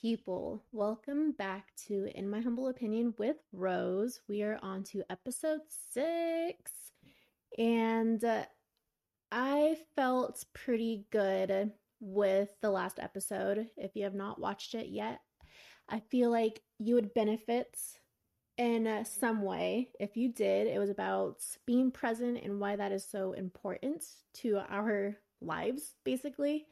people. Welcome back to In My Humble Opinion with Rose. We are on to episode six, and uh, I felt pretty good with the last episode. If you have not watched it yet, I feel like you would benefit in uh, some way. If you did, it was about being present and why that is so important to our lives, basically.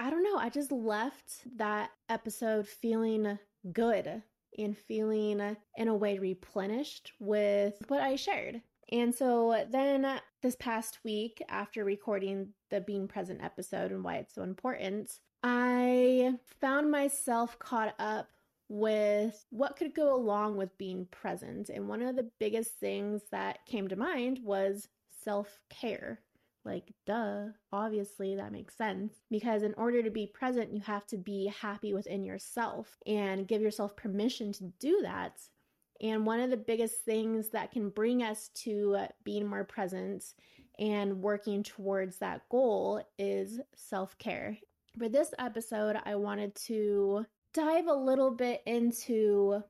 I don't know. I just left that episode feeling good and feeling in a way replenished with what I shared. And so then this past week, after recording the Being Present episode and why it's so important, I found myself caught up with what could go along with being present. And one of the biggest things that came to mind was self care. Like, duh, obviously that makes sense. Because in order to be present, you have to be happy within yourself and give yourself permission to do that. And one of the biggest things that can bring us to being more present and working towards that goal is self care. For this episode, I wanted to dive a little bit into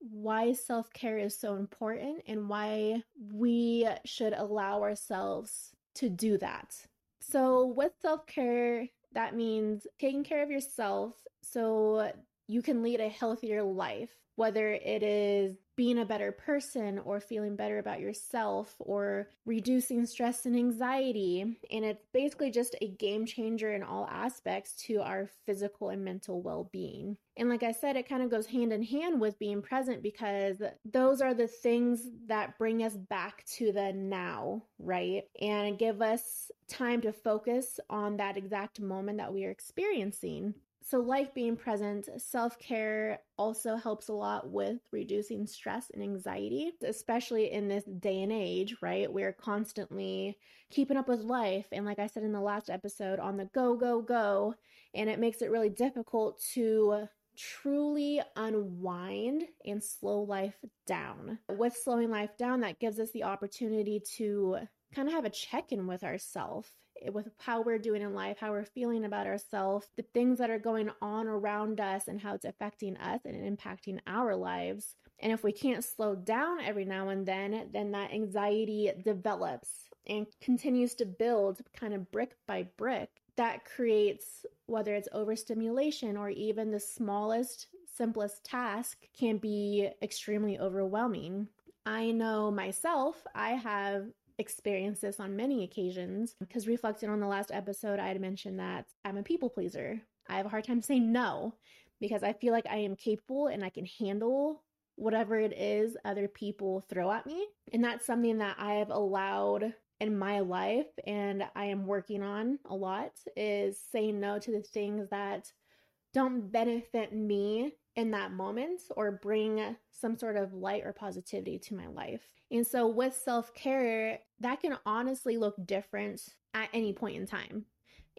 why self care is so important and why we should allow ourselves to do that. So, with self care, that means taking care of yourself so you can lead a healthier life, whether it is being a better person or feeling better about yourself or reducing stress and anxiety. And it's basically just a game changer in all aspects to our physical and mental well being. And like I said, it kind of goes hand in hand with being present because those are the things that bring us back to the now, right? And give us time to focus on that exact moment that we are experiencing. So, like being present, self care also helps a lot with reducing stress and anxiety, especially in this day and age, right? We're constantly keeping up with life. And, like I said in the last episode, on the go, go, go. And it makes it really difficult to truly unwind and slow life down. With slowing life down, that gives us the opportunity to kind of have a check in with ourselves, Eh, with how we're doing in life, how we're feeling about ourselves, the things that are going on around us, and how it's affecting us and impacting our lives. And if we can't slow down every now and then, then that anxiety develops and continues to build kind of brick by brick. That creates whether it's overstimulation or even the smallest, simplest task can be extremely overwhelming. I know myself, I have experienced this on many occasions because reflecting on the last episode, I had mentioned that I'm a people pleaser. I have a hard time saying no because I feel like I am capable and I can handle whatever it is other people throw at me. And that's something that I have allowed in my life and I am working on a lot is saying no to the things that don't benefit me in that moment or bring some sort of light or positivity to my life. And so with self-care, that can honestly look different at any point in time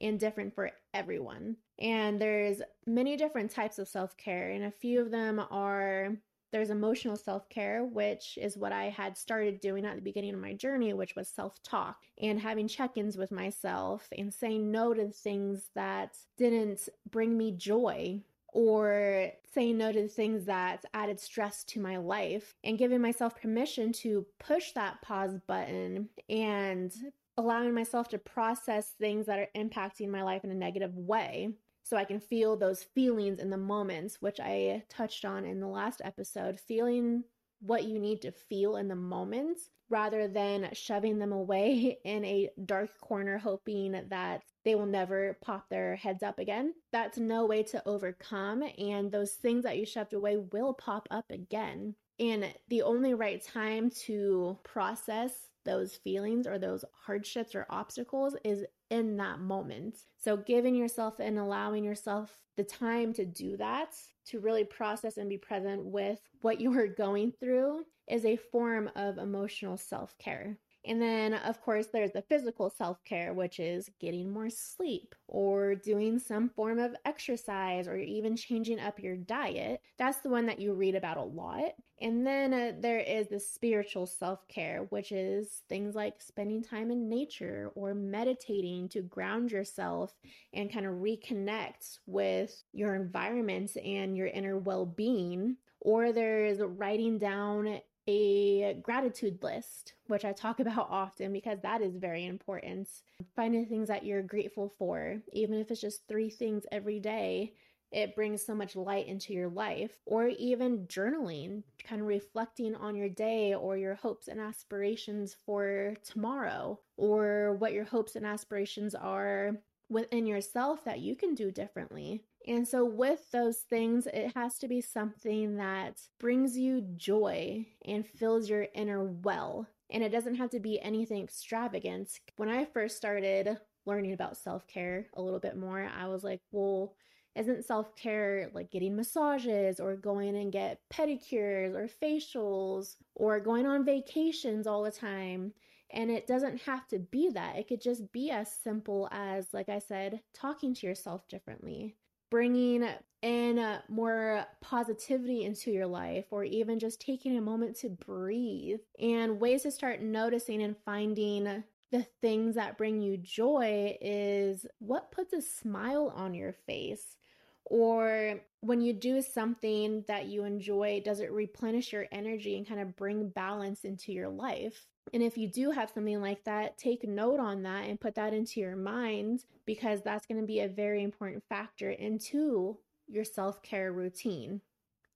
and different for everyone. And there's many different types of self-care and a few of them are there's emotional self care, which is what I had started doing at the beginning of my journey, which was self talk and having check ins with myself and saying no to things that didn't bring me joy or saying no to the things that added stress to my life and giving myself permission to push that pause button and allowing myself to process things that are impacting my life in a negative way so I can feel those feelings in the moments, which I touched on in the last episode, feeling what you need to feel in the moments rather than shoving them away in a dark corner, hoping that they will never pop their heads up again. That's no way to overcome, and those things that you shoved away will pop up again. And the only right time to process those feelings or those hardships or obstacles is in that moment. So, giving yourself and allowing yourself the time to do that, to really process and be present with what you are going through, is a form of emotional self care. And then, of course, there's the physical self care, which is getting more sleep or doing some form of exercise or even changing up your diet. That's the one that you read about a lot. And then uh, there is the spiritual self care, which is things like spending time in nature or meditating to ground yourself and kind of reconnect with your environment and your inner well being. Or there's writing down a gratitude list, which I talk about often because that is very important. Finding things that you're grateful for, even if it's just three things every day, it brings so much light into your life. Or even journaling, kind of reflecting on your day or your hopes and aspirations for tomorrow, or what your hopes and aspirations are within yourself that you can do differently. And so, with those things, it has to be something that brings you joy and fills your inner well. And it doesn't have to be anything extravagant. When I first started learning about self care a little bit more, I was like, well, isn't self care like getting massages or going and get pedicures or facials or going on vacations all the time? And it doesn't have to be that. It could just be as simple as, like I said, talking to yourself differently, bringing in uh, more positivity into your life, or even just taking a moment to breathe, and ways to start noticing and finding the things that bring you joy is what puts a smile on your face. Or when you do something that you enjoy, does it replenish your energy and kind of bring balance into your life? And if you do have something like that, take note on that and put that into your mind because that's going to be a very important factor into your self care routine.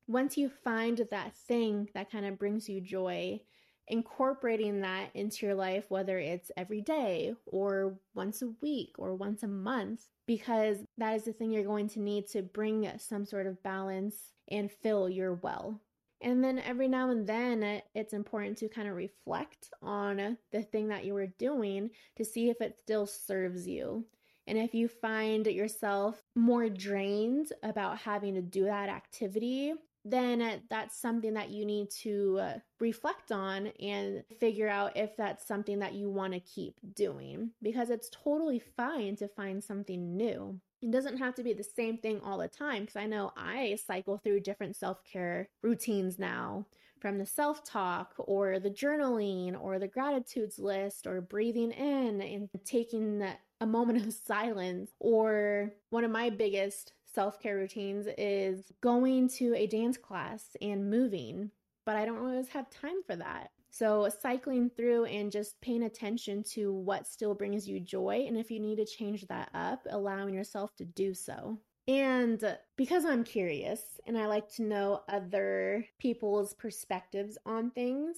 Once you find that thing that kind of brings you joy, incorporating that into your life, whether it's every day or once a week or once a month, because that is the thing you're going to need to bring some sort of balance and fill your well. And then every now and then, uh, it's important to kind of reflect on the thing that you were doing to see if it still serves you. And if you find yourself more drained about having to do that activity, then that's something that you need to uh, reflect on and figure out if that's something that you want to keep doing because it's totally fine to find something new. It doesn't have to be the same thing all the time because I know I cycle through different self care routines now from the self talk or the journaling or the gratitudes list or breathing in and taking a moment of silence. Or one of my biggest self care routines is going to a dance class and moving, but I don't always have time for that. So, cycling through and just paying attention to what still brings you joy. And if you need to change that up, allowing yourself to do so. And because I'm curious and I like to know other people's perspectives on things,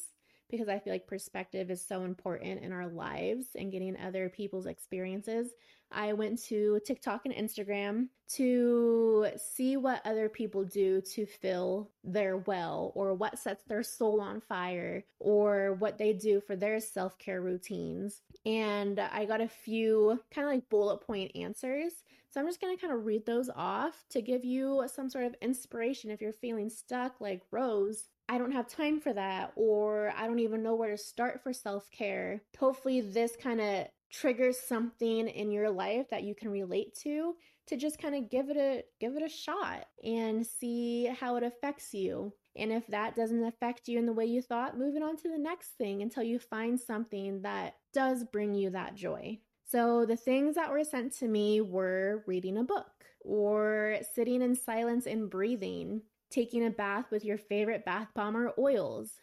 because I feel like perspective is so important in our lives and getting other people's experiences. I went to TikTok and Instagram to see what other people do to fill their well or what sets their soul on fire or what they do for their self care routines. And I got a few kind of like bullet point answers. So I'm just going to kind of read those off to give you some sort of inspiration if you're feeling stuck like Rose I don't have time for that, or I don't even know where to start for self care. Hopefully, this kind of triggers something in your life that you can relate to to just kind of give it a give it a shot and see how it affects you. And if that doesn't affect you in the way you thought, moving on to the next thing until you find something that does bring you that joy. So the things that were sent to me were reading a book or sitting in silence and breathing, taking a bath with your favorite bath bomb or oils,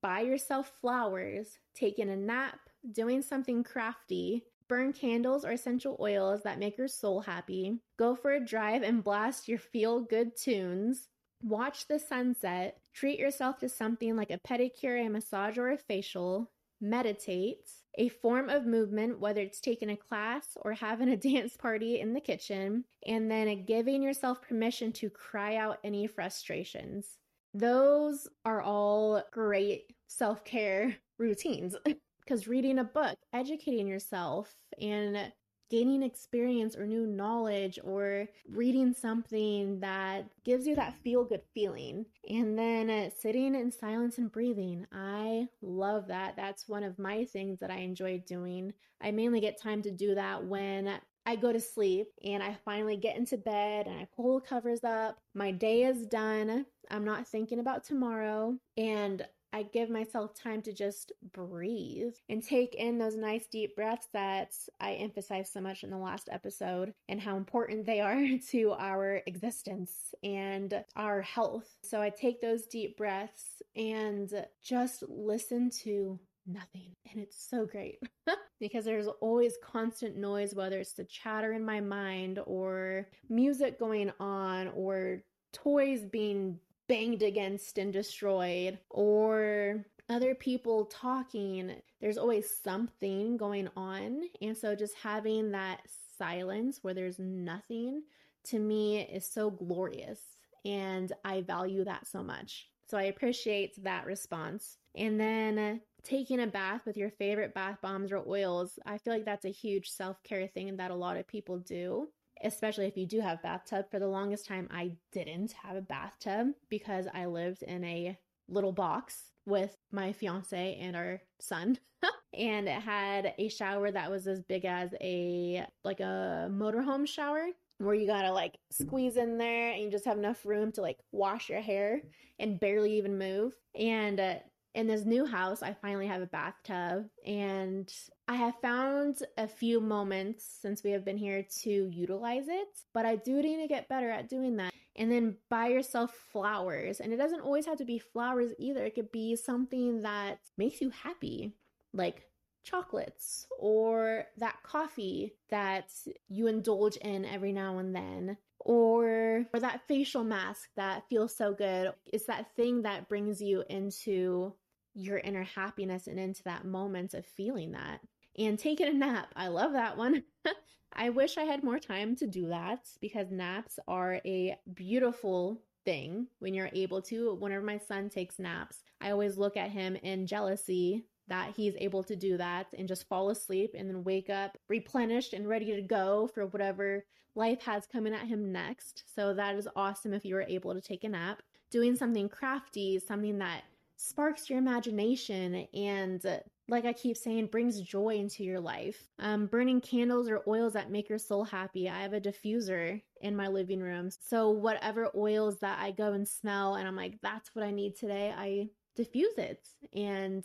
buy yourself flowers, taking a nap, doing something crafty, burn candles or essential oils that make your soul happy, go for a drive and blast your feel good tunes, watch the sunset, treat yourself to something like a pedicure, a massage, or a facial, meditate, a form of movement, whether it's taking a class or having a dance party in the kitchen, and then giving yourself permission to cry out any frustrations. Those are all great self care routines because reading a book, educating yourself, and gaining experience or new knowledge or reading something that gives you that feel good feeling. And then uh, sitting in silence and breathing. I love that. That's one of my things that I enjoy doing. I mainly get time to do that when I go to sleep and I finally get into bed and I pull the covers up. My day is done. I'm not thinking about tomorrow. And I give myself time to just breathe and take in those nice deep breaths that I emphasized so much in the last episode and how important they are to our existence and our health. So I take those deep breaths and just listen to nothing. And it's so great because there's always constant noise, whether it's the chatter in my mind or music going on or toys being banged against and destroyed, or other people talking. There's always something going on. And so just having that silence where there's nothing to me is so glorious. And I value that so much. So I appreciate that response. And then taking a bath with your favorite bath bombs or oils, I feel like that's a huge self care thing that a lot of people do especially if you do have bathtub. For the longest time, I didn't have a bathtub because I lived in a little box with my fiance and our son. and it had a shower that was as big as a like a motorhome shower where you gotta like squeeze in there and you just have enough room to like wash your hair and barely even move. And uh, in this new house, I finally have a bathtub, and I have found a few moments since we have been here to utilize it, but I do need to get better at doing that. And then buy yourself flowers, and it doesn't always have to be flowers either, it could be something that makes you happy, like chocolates or that coffee that you indulge in every now and then or or that facial mask that feels so good it's that thing that brings you into your inner happiness and into that moment of feeling that. And taking a nap. I love that one. I wish I had more time to do that because naps are a beautiful thing when you're able to. Whenever my son takes naps, I always look at him in jealousy that he's able to do that and just fall asleep and then wake up replenished and ready to go for whatever life has coming at him next. So that is awesome if you are able to take a nap. Doing something crafty, something that sparks your imagination and like I keep saying, brings joy into your life. Um, burning candles or oils that make your soul happy. I have a diffuser in my living room. So, whatever oils that I go and smell, and I'm like, that's what I need today, I diffuse it. And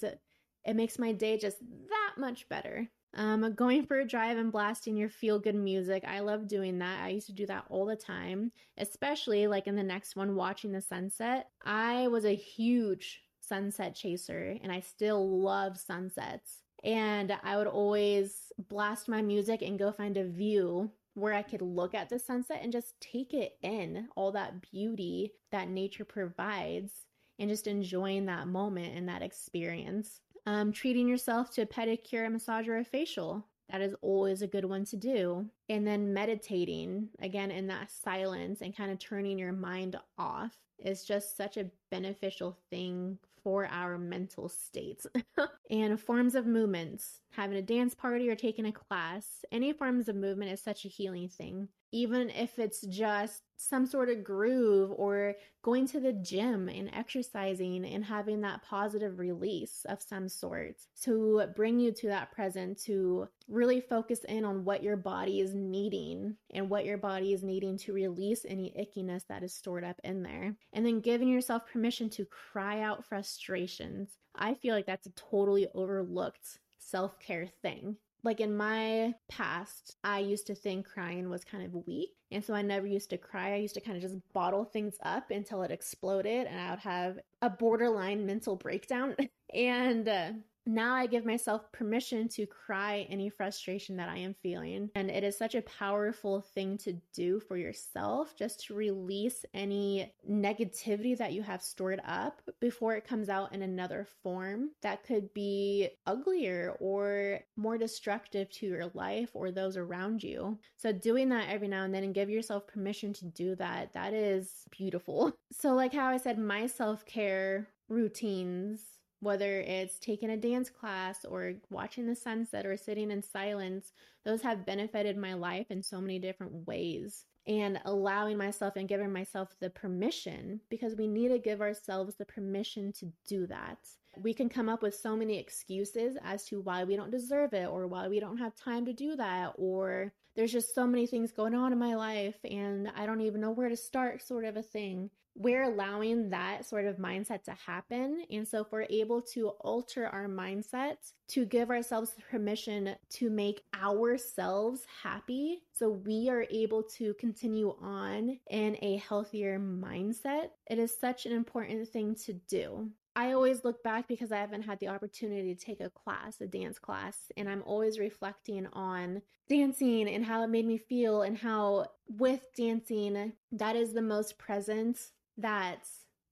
it makes my day just that much better. Um, going for a drive and blasting your feel good music. I love doing that. I used to do that all the time, especially like in the next one, watching the sunset. I was a huge sunset chaser and I still love sunsets. And I would always blast my music and go find a view where I could look at the sunset and just take it in all that beauty that nature provides and just enjoying that moment and that experience. Um, treating yourself to a pedicure, a massage, or a facial. That is always a good one to do. And then meditating again in that silence and kind of turning your mind off is just such a beneficial thing for our mental states. and forms of movements, having a dance party or taking a class, any forms of movement is such a healing thing even if it's just some sort of groove or going to the gym and exercising and having that positive release of some sort to bring you to that present to really focus in on what your body is needing and what your body is needing to release any ickiness that is stored up in there. And then giving yourself permission to cry out frustrations. I feel like that's a totally overlooked self care thing like in my past, I used to think crying was kind of weak. And so I never used to cry. I used to kind of just bottle things up until it exploded and I would have a borderline mental breakdown. and uh, now I give myself permission to cry any frustration that I am feeling. And it is such a powerful thing to do for yourself just to release any negativity that you have stored up before it comes out in another form that could be uglier or more destructive to your life or those around you. So, doing that every now and then and give yourself permission to do that, that is beautiful. So, like how I said, my self care routines whether it's taking a dance class or watching the sunset or sitting in silence, those have benefited my life in so many different ways. And allowing myself and giving myself the permission because we need to give ourselves the permission to do that. We can come up with so many excuses as to why we don't deserve it or why we don't have time to do that or there's just so many things going on in my life and I don't even know where to start, sort of a thing. We're allowing that sort of mindset to happen. And so, if we're able to alter our mindset to give ourselves permission to make ourselves happy, so we are able to continue on in a healthier mindset, it is such an important thing to do. I always look back because I haven't had the opportunity to take a class, a dance class, and I'm always reflecting on dancing and how it made me feel, and how with dancing, that is the most present that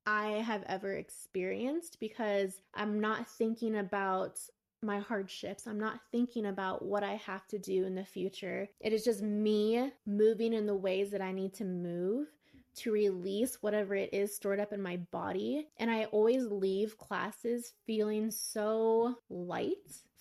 I have ever experienced because I'm not thinking about my hardships. I'm not thinking about what I have to do in the future. It is just me moving in the ways that I need to move to release whatever it is stored up in my body. And I always leave classes feeling so light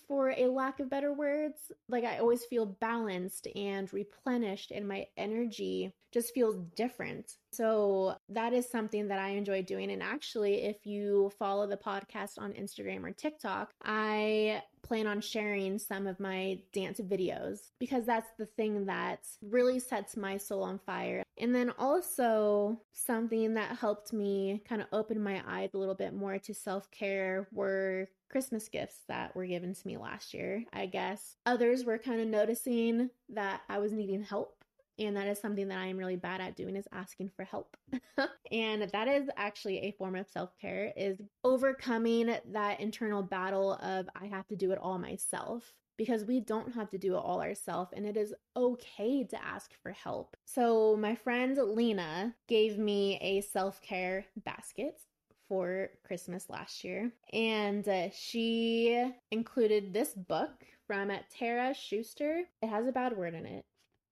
for a lack of better words. Like I always feel balanced and replenished, and my energy just feels different. So that is something that I enjoy doing. And actually, if you follow the podcast on Instagram or TikTok, I plan on sharing some of my dance videos because that's the thing that really sets my soul on fire. And then also, something that helped me kind of open my eyes a little bit more to self care were Christmas gifts that were given to me last year. I guess others were kind of noticing that I was needing help. And that is something that I am really bad at doing is asking for help. and that is actually a form of self-care is overcoming that internal battle of I have to do it all myself because we don't have to do it all ourselves and it is okay to ask for help. So, my friend Lena gave me a self care basket for Christmas last year. And uh, she included this book from Tara Schuster. It has a bad word in it,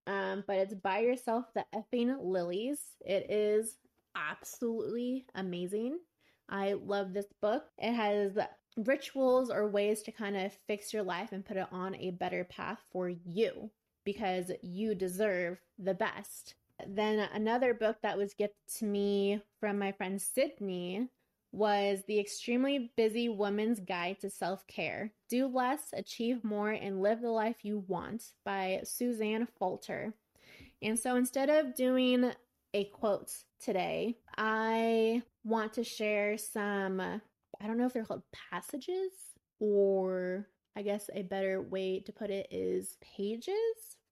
um, but it's Buy Yourself the Effing Lilies. It is absolutely amazing. I love this book. It has rituals or ways to kind of fix your life and put it on a better path for you because you deserve the best. Then another book that was gifted to me from my friend Sydney was The Extremely Busy Woman's Guide to Self Care Do Less, Achieve More, and Live the Life You Want by Suzanne Falter. And so instead of doing a quote today, I want to share some, I don't know if they're called passages, or I guess a better way to put it is pages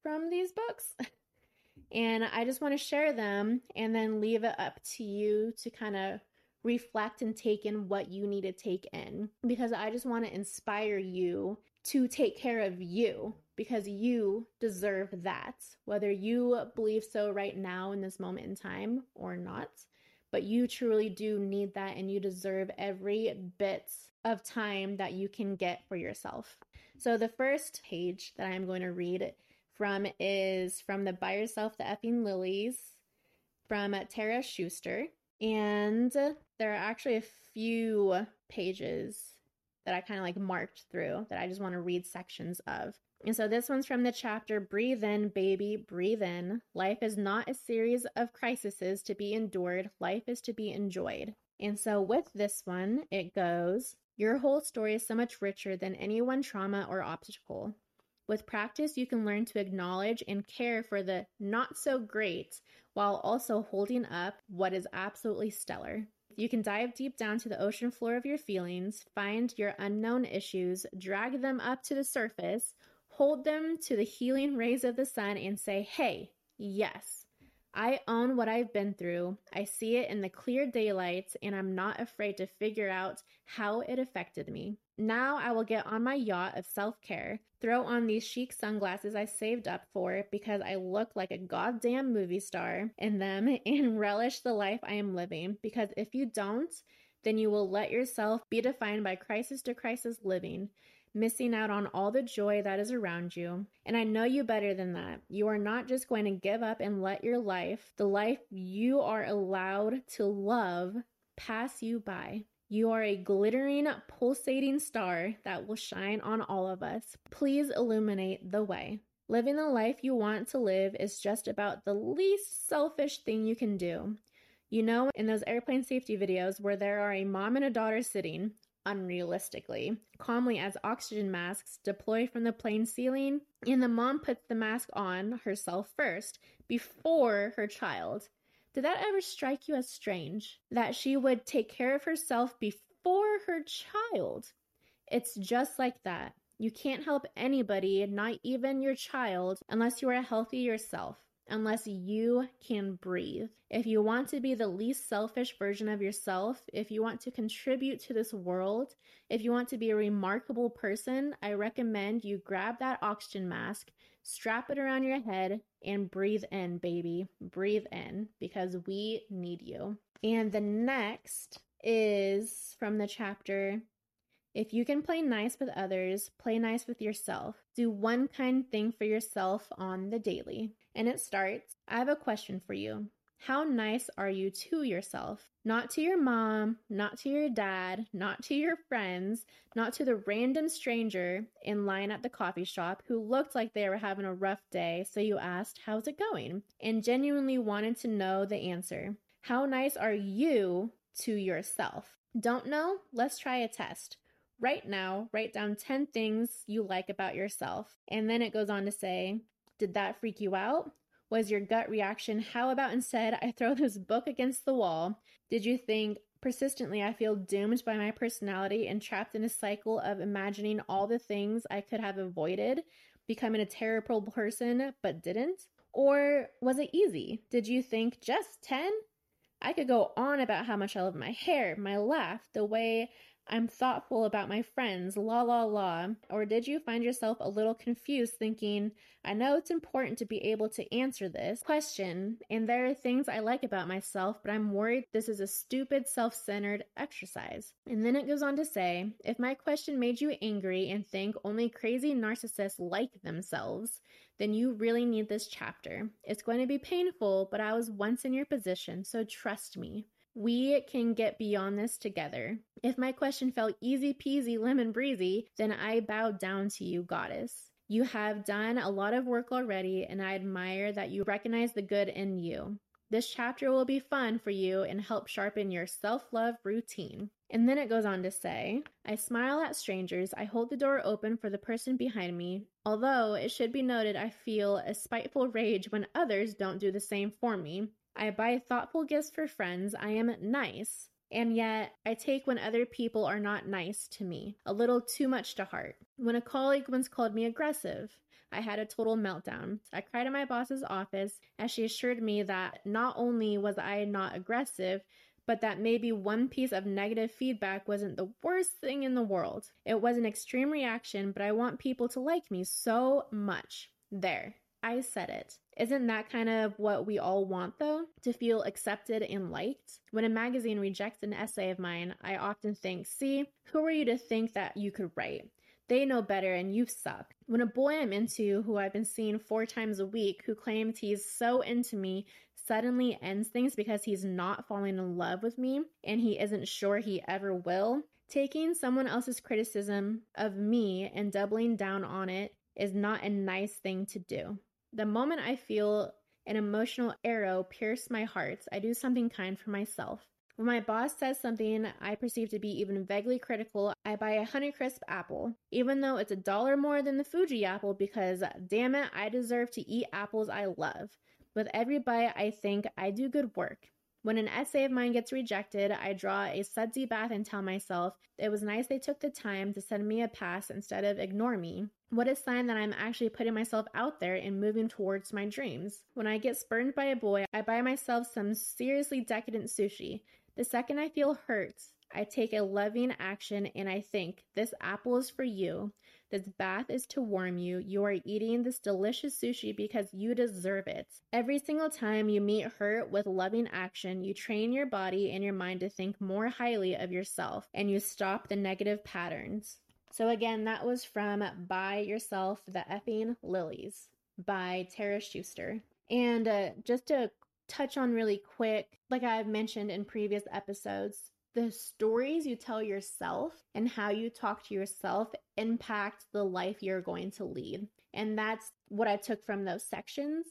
from these books. and I just want to share them and then leave it up to you to kind of reflect and take in what you need to take in because I just want to inspire you to take care of you because you deserve that, whether you believe so right now in this moment in time or not. But you truly do need that, and you deserve every bit of time that you can get for yourself. So, the first page that I'm going to read from is from the Buy Yourself the Effing Lilies from Tara Schuster. And there are actually a few pages that I kind of like marked through that I just want to read sections of. And so this one's from the chapter Breathe In, Baby, Breathe In. Life is not a series of crises to be endured, life is to be enjoyed. And so with this one, it goes Your whole story is so much richer than any one trauma or obstacle. With practice, you can learn to acknowledge and care for the not so great while also holding up what is absolutely stellar. You can dive deep down to the ocean floor of your feelings, find your unknown issues, drag them up to the surface, hold them to the healing rays of the sun, and say, Hey, yes, I own what I've been through. I see it in the clear daylight, and I'm not afraid to figure out how it affected me. Now I will get on my yacht of self care, throw on these chic sunglasses I saved up for because I look like a goddamn movie star in them, and relish the life I am living. Because if you don't, then you will let yourself be defined by crisis to crisis living missing out on all the joy that is around you. And I know you better than that. You are not just going to give up and let your life, the life you are allowed to love, pass you by. You are a glittering, pulsating star that will shine on all of us. Please illuminate the way. Living the life you want to live is just about the least selfish thing you can do. You know, in those airplane safety videos where there are a mom and a daughter sitting, unrealistically, calmly as oxygen masks deploy from the plane ceiling, and the mom puts the mask on herself first before her child. Did that ever strike you as strange? That she would take care of herself before her child? It's just like that. You can't help anybody, not even your child, unless you are healthy yourself unless you can breathe. If you want to be the least selfish version of yourself, if you want to contribute to this world, if you want to be a remarkable person, I recommend you grab that oxygen mask, strap it around your head, and breathe in, baby. Breathe in because we need you. And the next is from the chapter if you can play nice with others, play nice with yourself. Do one kind thing for yourself on the daily. And it starts I have a question for you. How nice are you to yourself? Not to your mom, not to your dad, not to your friends, not to the random stranger in line at the coffee shop who looked like they were having a rough day, so you asked, How's it going? and genuinely wanted to know the answer. How nice are you to yourself? Don't know? Let's try a test. Right now, write down 10 things you like about yourself. And then it goes on to say, Did that freak you out? Was your gut reaction, How about instead I throw this book against the wall? Did you think, Persistently, I feel doomed by my personality and trapped in a cycle of imagining all the things I could have avoided, becoming a terrible person but didn't? Or was it easy? Did you think just 10? I could go on about how much I love my hair, my laugh, the way I'm thoughtful about my friends, la la la? Or did you find yourself a little confused thinking, I know it's important to be able to answer this question, and there are things I like about myself, but I'm worried this is a stupid, self centered exercise. And then it goes on to say, if my question made you angry and think only crazy narcissists like themselves, then you really need this chapter. It's going to be painful, but I was once in your position, so trust me. We can get beyond this together. If my question felt easy peasy lemon breezy, then I bow down to you, goddess. You have done a lot of work already, and I admire that you recognize the good in you. This chapter will be fun for you and help sharpen your self love routine. And then it goes on to say, I smile at strangers. I hold the door open for the person behind me. Although it should be noted, I feel a spiteful rage when others don't do the same for me. I buy thoughtful gifts for friends. I am nice. And yet, I take when other people are not nice to me, a little too much to heart. When a colleague once called me aggressive, I had a total meltdown. I cried in my boss's office as she assured me that not only was I not aggressive, but that maybe one piece of negative feedback wasn't the worst thing in the world. It was an extreme reaction, but I want people to like me so much. There, I said it. Isn't that kind of what we all want, though? To feel accepted and liked? When a magazine rejects an essay of mine, I often think, see, who are you to think that you could write? They know better and you suck. When a boy I'm into, who I've been seeing four times a week, who claims he's so into me, suddenly ends things because he's not falling in love with me and he isn't sure he ever will, taking someone else's criticism of me and doubling down on it is not a nice thing to do. The moment I feel an emotional arrow pierce my heart, I do something kind for myself. When my boss says something I perceive to be even vaguely critical, I buy a Honeycrisp apple, even though it's a dollar more than the Fuji apple because damn it, I deserve to eat apples I love. With every bite, I think I do good work. When an essay of mine gets rejected, I draw a sudsy bath and tell myself it was nice they took the time to send me a pass instead of ignore me. What a sign that I'm actually putting myself out there and moving towards my dreams. When I get spurned by a boy, I buy myself some seriously decadent sushi. The second I feel hurt, I take a loving action and I think, this apple is for you. This bath is to warm you. You are eating this delicious sushi because you deserve it. Every single time you meet her with loving action, you train your body and your mind to think more highly of yourself and you stop the negative patterns. So, again, that was from Buy Yourself the Effing Lilies by Tara Schuster. And uh, just to touch on really quick, like I've mentioned in previous episodes, the stories you tell yourself and how you talk to yourself impact the life you're going to lead. And that's what I took from those sections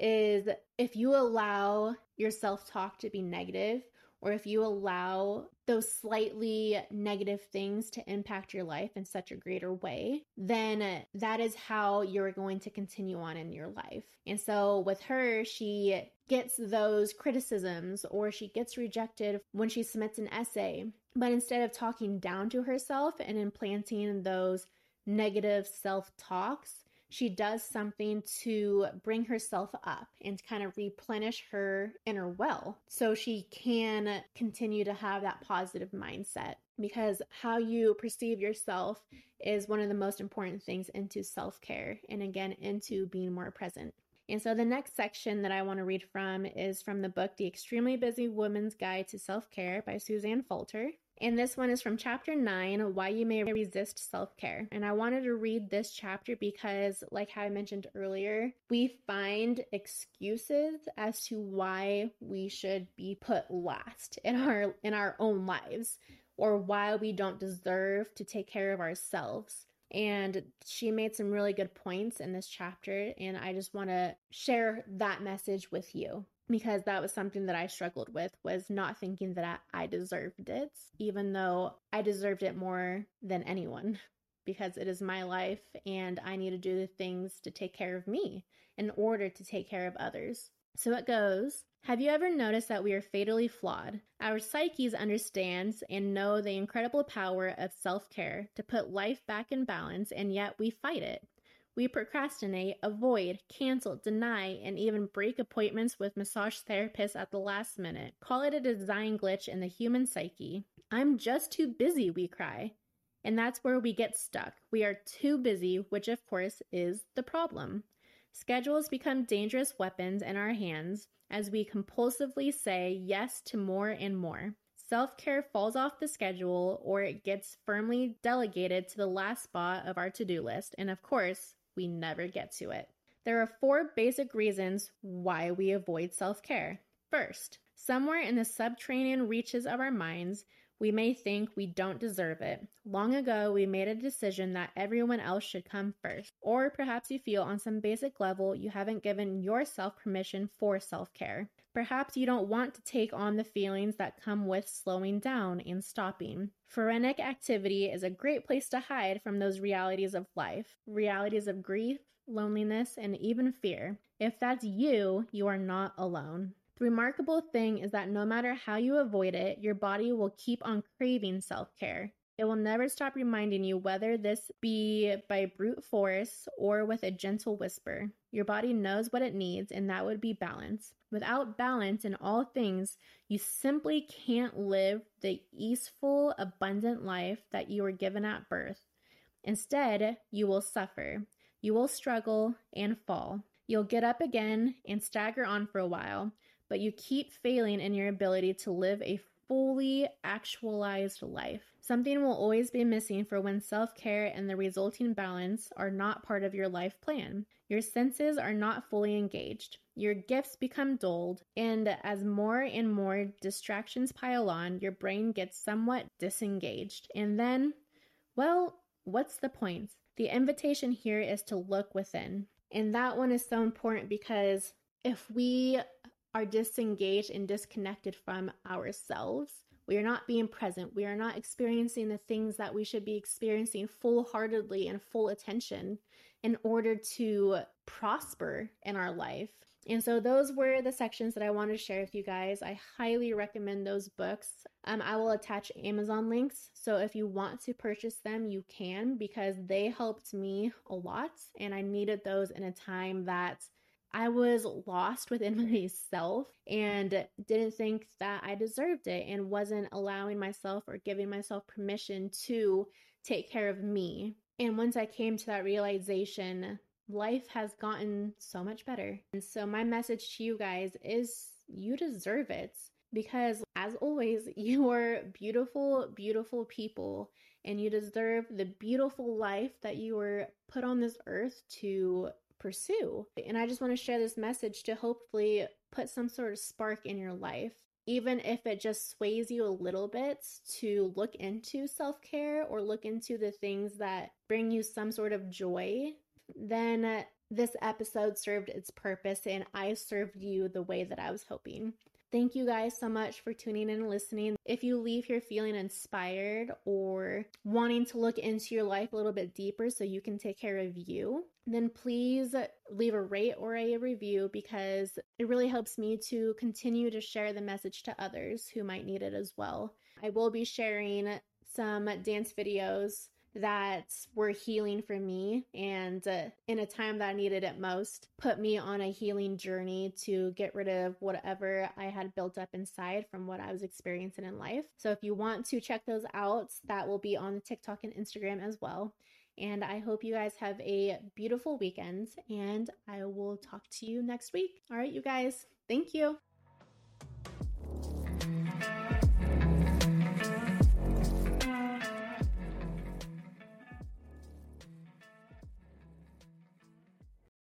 is if you allow your self-talk to be negative or if you allow those slightly negative things to impact your life in such a greater way, then that is how you're going to continue on in your life. And so with her, she gets those criticisms or she gets rejected when she submits an essay. But instead of talking down to herself and implanting those negative self talks, she does something to bring herself up and kind of replenish her inner well so she can continue to have that positive mindset because how you perceive yourself is one of the most important things into self-care and again into being more present and so the next section that I want to read from is from the book The Extremely Busy Woman's Guide to Self Care by Suzanne Falter. And this one is from chapter 9, Why You May Resist Self Care. And I wanted to read this chapter because, like how I mentioned earlier, we find excuses as to why we should be put last in our in our own lives or why we don't deserve to take care of ourselves. And she made some really good points in this chapter, and I just want to share that message with you because that was something that I struggled with was not thinking that I, I deserved it, even though I deserved it more than anyone because it is my life and I need to do the things to take care of me in order to take care of others. So it goes Have you ever noticed that we are fatally flawed? Our psyches understands and know the incredible power of self care to put life back in balance, and yet we fight it. We procrastinate, avoid, cancel, deny, and even break appointments with massage therapists at the last minute. Call it a design glitch in the human psyche. I'm just too busy, we cry. And that's where we get stuck. We are too busy, which of course is the problem. Schedules become dangerous weapons in our hands as we compulsively say yes to more and more. Self care falls off the schedule or it gets firmly delegated to the last spot of our to do list. And of course, we never get to it. There are four basic reasons why we avoid self care. First, somewhere in the subterranean reaches of our minds, we may think we don't deserve it. Long ago, we made a decision that everyone else should come first. Or perhaps you feel on some basic level you haven't given yourself permission for self care. Perhaps you don't want to take on the feelings that come with slowing down and stopping. Frenetic activity is a great place to hide from those realities of life, realities of grief, loneliness, and even fear. If that's you, you are not alone. The remarkable thing is that no matter how you avoid it, your body will keep on craving self care. It will never stop reminding you whether this be by brute force or with a gentle whisper. Your body knows what it needs, and that would be balance. Without balance in all things, you simply can't live the easeful, abundant life that you were given at birth. Instead, you will suffer. You will struggle and fall. You'll get up again and stagger on for a while, but you keep failing in your ability to live a fully actualized life. Something will always be missing for when self care and the resulting balance are not part of your life plan. Your senses are not fully engaged. Your gifts become dulled, and as more and more distractions pile on, your brain gets somewhat disengaged. And then, well, what's the point? The invitation here is to look within. And that one is so important because if we are disengaged and disconnected from ourselves. We are not being present. We are not experiencing the things that we should be experiencing full heartedly and full attention in order to prosper in our life. And so, those were the sections that I wanted to share with you guys. I highly recommend those books. Um, I will attach Amazon links. So, if you want to purchase them, you can because they helped me a lot. And I needed those in a time that I was lost within myself and didn't think that I deserved it and wasn't allowing myself or giving myself permission to take care of me. And once I came to that realization, life has gotten so much better. And so, my message to you guys is you deserve it because, as always, you are beautiful, beautiful people and you deserve the beautiful life that you were put on this earth to pursue. And I just want to share this message to hopefully put some sort of spark in your life. even if it just sways you a little bit to look into self care or look into the things that bring you some sort of joy, then this episode served its purpose and I served you the way that I was hoping. Thank you guys so much for tuning in and listening. If you leave here feeling inspired or wanting to look into your life a little bit deeper so you can take care of you, then please leave a rate or a review because it really helps me to continue to share the message to others who might need it as well. I will be sharing some dance videos that were healing for me and uh, in a time that I needed it most, put me on a healing journey to get rid of whatever I had built up inside from what I was experiencing in life. So if you want to check those out, that will be on the TikTok and Instagram as well. And I hope you guys have a beautiful weekend and I will talk to you next week. All right, you guys, thank you.